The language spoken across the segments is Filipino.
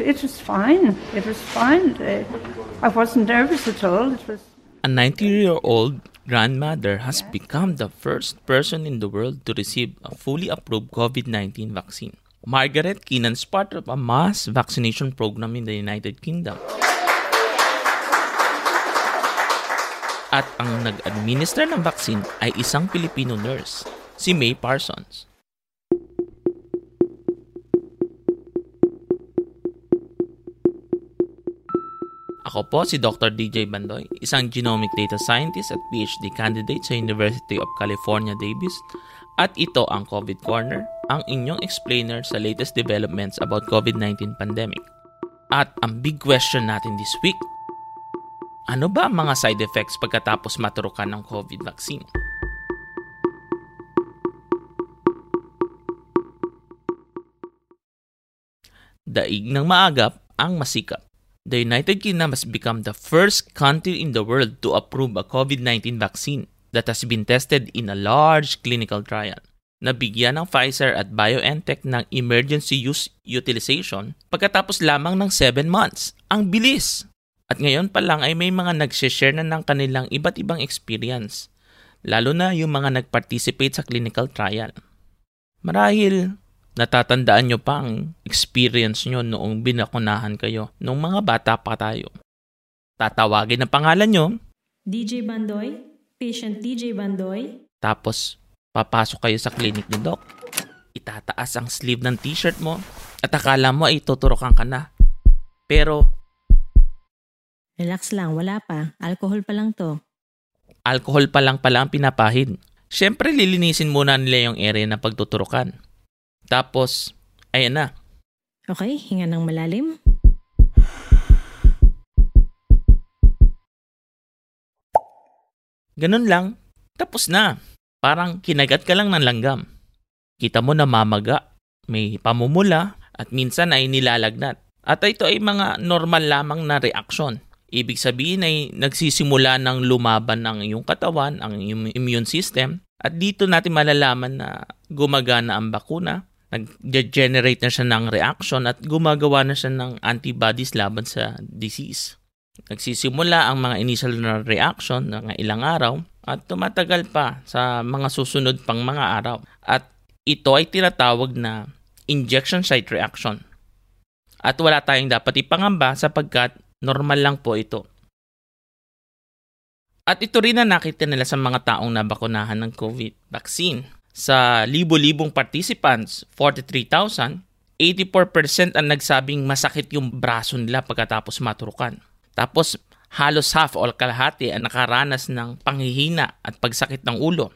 It was fine. It was fine. Uh, I wasn't nervous at all. It was. A 90 year old grandmother has become the first person in the world to receive a fully approved COVID 19 vaccine. Margaret Keenan is part of a mass vaccination program in the United Kingdom. At ang nag-administer ng vaccine ay isang Filipino nurse, si May Parsons. Ako po si Dr. DJ Bandoy, isang genomic data scientist at PhD candidate sa University of California, Davis. At ito ang COVID Corner, ang inyong explainer sa latest developments about COVID-19 pandemic. At ang big question natin this week, ano ba ang mga side effects pagkatapos maturukan ng COVID vaccine? Daig ng maagap ang masikap. The United Kingdom has become the first country in the world to approve a COVID-19 vaccine that has been tested in a large clinical trial. Nabigyan ng Pfizer at BioNTech ng emergency use utilization pagkatapos lamang ng 7 months. Ang bilis! At ngayon pa lang ay may mga nag-share na ng kanilang iba't ibang experience, lalo na yung mga nag-participate sa clinical trial. Marahil natatandaan nyo pa ang experience nyo noong binakunahan kayo nung mga bata pa tayo. Tatawagin ang pangalan nyo, DJ Bandoy, patient DJ Bandoy. tapos papasok kayo sa clinic ni Doc. Itataas ang sleeve ng t-shirt mo at akala mo ay tuturokan ka na. Pero Relax lang, wala pa. Alcohol pa lang to. alcohol pa lang pala ang pinapahid. Siyempre, lilinisin muna nila yung area na pagtuturukan. Tapos, ayan na. Okay, hinga ng malalim. Ganun lang. Tapos na. Parang kinagat ka lang ng langgam. Kita mo na mamaga, may pamumula, at minsan ay nilalagnat. At ito ay mga normal lamang na reaksyon. Ibig sabihin ay nagsisimula ng lumaban ng iyong katawan, ang iyong immune system. At dito natin malalaman na gumagana ang bakuna, nag-generate na siya ng reaction at gumagawa na siya ng antibodies laban sa disease. Nagsisimula ang mga initial na reaction ng ilang araw at tumatagal pa sa mga susunod pang mga araw. At ito ay tinatawag na injection site reaction. At wala tayong dapat ipangamba sapagkat normal lang po ito. At ito rin na nakita nila sa mga taong nabakunahan ng COVID vaccine. Sa libo-libong participants, 43,000, 84% ang nagsabing masakit yung braso nila pagkatapos maturukan. Tapos halos half o kalahati ang nakaranas ng panghihina at pagsakit ng ulo.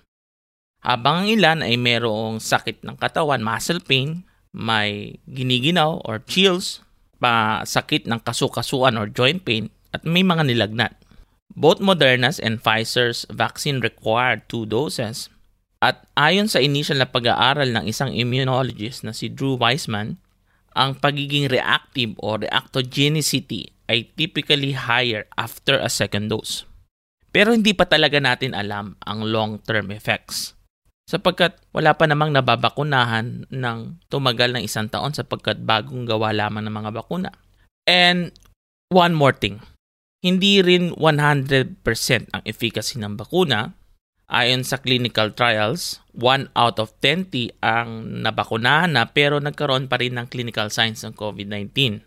Habang ang ilan ay mayroong sakit ng katawan, muscle pain, may giniginaw or chills, sakit ng kasukasuan or joint pain, at may mga nilagnat. Both Moderna's and Pfizer's vaccine required two doses. At ayon sa initial na pag-aaral ng isang immunologist na si Drew Weissman, ang pagiging reactive o reactogenicity ay typically higher after a second dose. Pero hindi pa talaga natin alam ang long-term effects sapagkat wala pa namang nababakunahan ng tumagal ng isang taon sapagkat bagong gawa lamang ng mga bakuna. And one more thing, hindi rin 100% ang efficacy ng bakuna. Ayon sa clinical trials, 1 out of 20 ang nabakunahan na pero nagkaroon pa rin ng clinical signs ng COVID-19.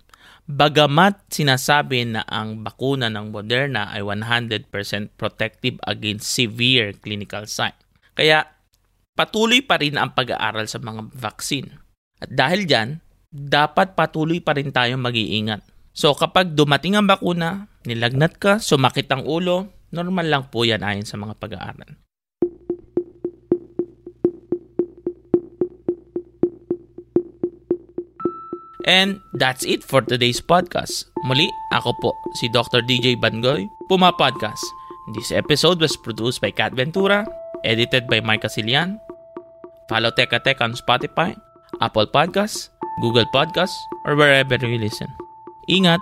Bagamat sinasabi na ang bakuna ng Moderna ay 100% protective against severe clinical sign. Kaya patuloy pa rin ang pag-aaral sa mga vaccine. At dahil dyan, dapat patuloy pa rin tayong mag-iingat. So kapag dumating ang bakuna, nilagnat ka, sumakit ang ulo, normal lang po yan ayon sa mga pag-aaral. And that's it for today's podcast. Muli, ako po, si Dr. DJ Bangoy, Puma Podcast. This episode was produced by Kat Ventura, edited by Mike Casilian. Follow Teka Tech on Spotify, Apple Podcasts, Google Podcasts, or wherever you listen. Ingat!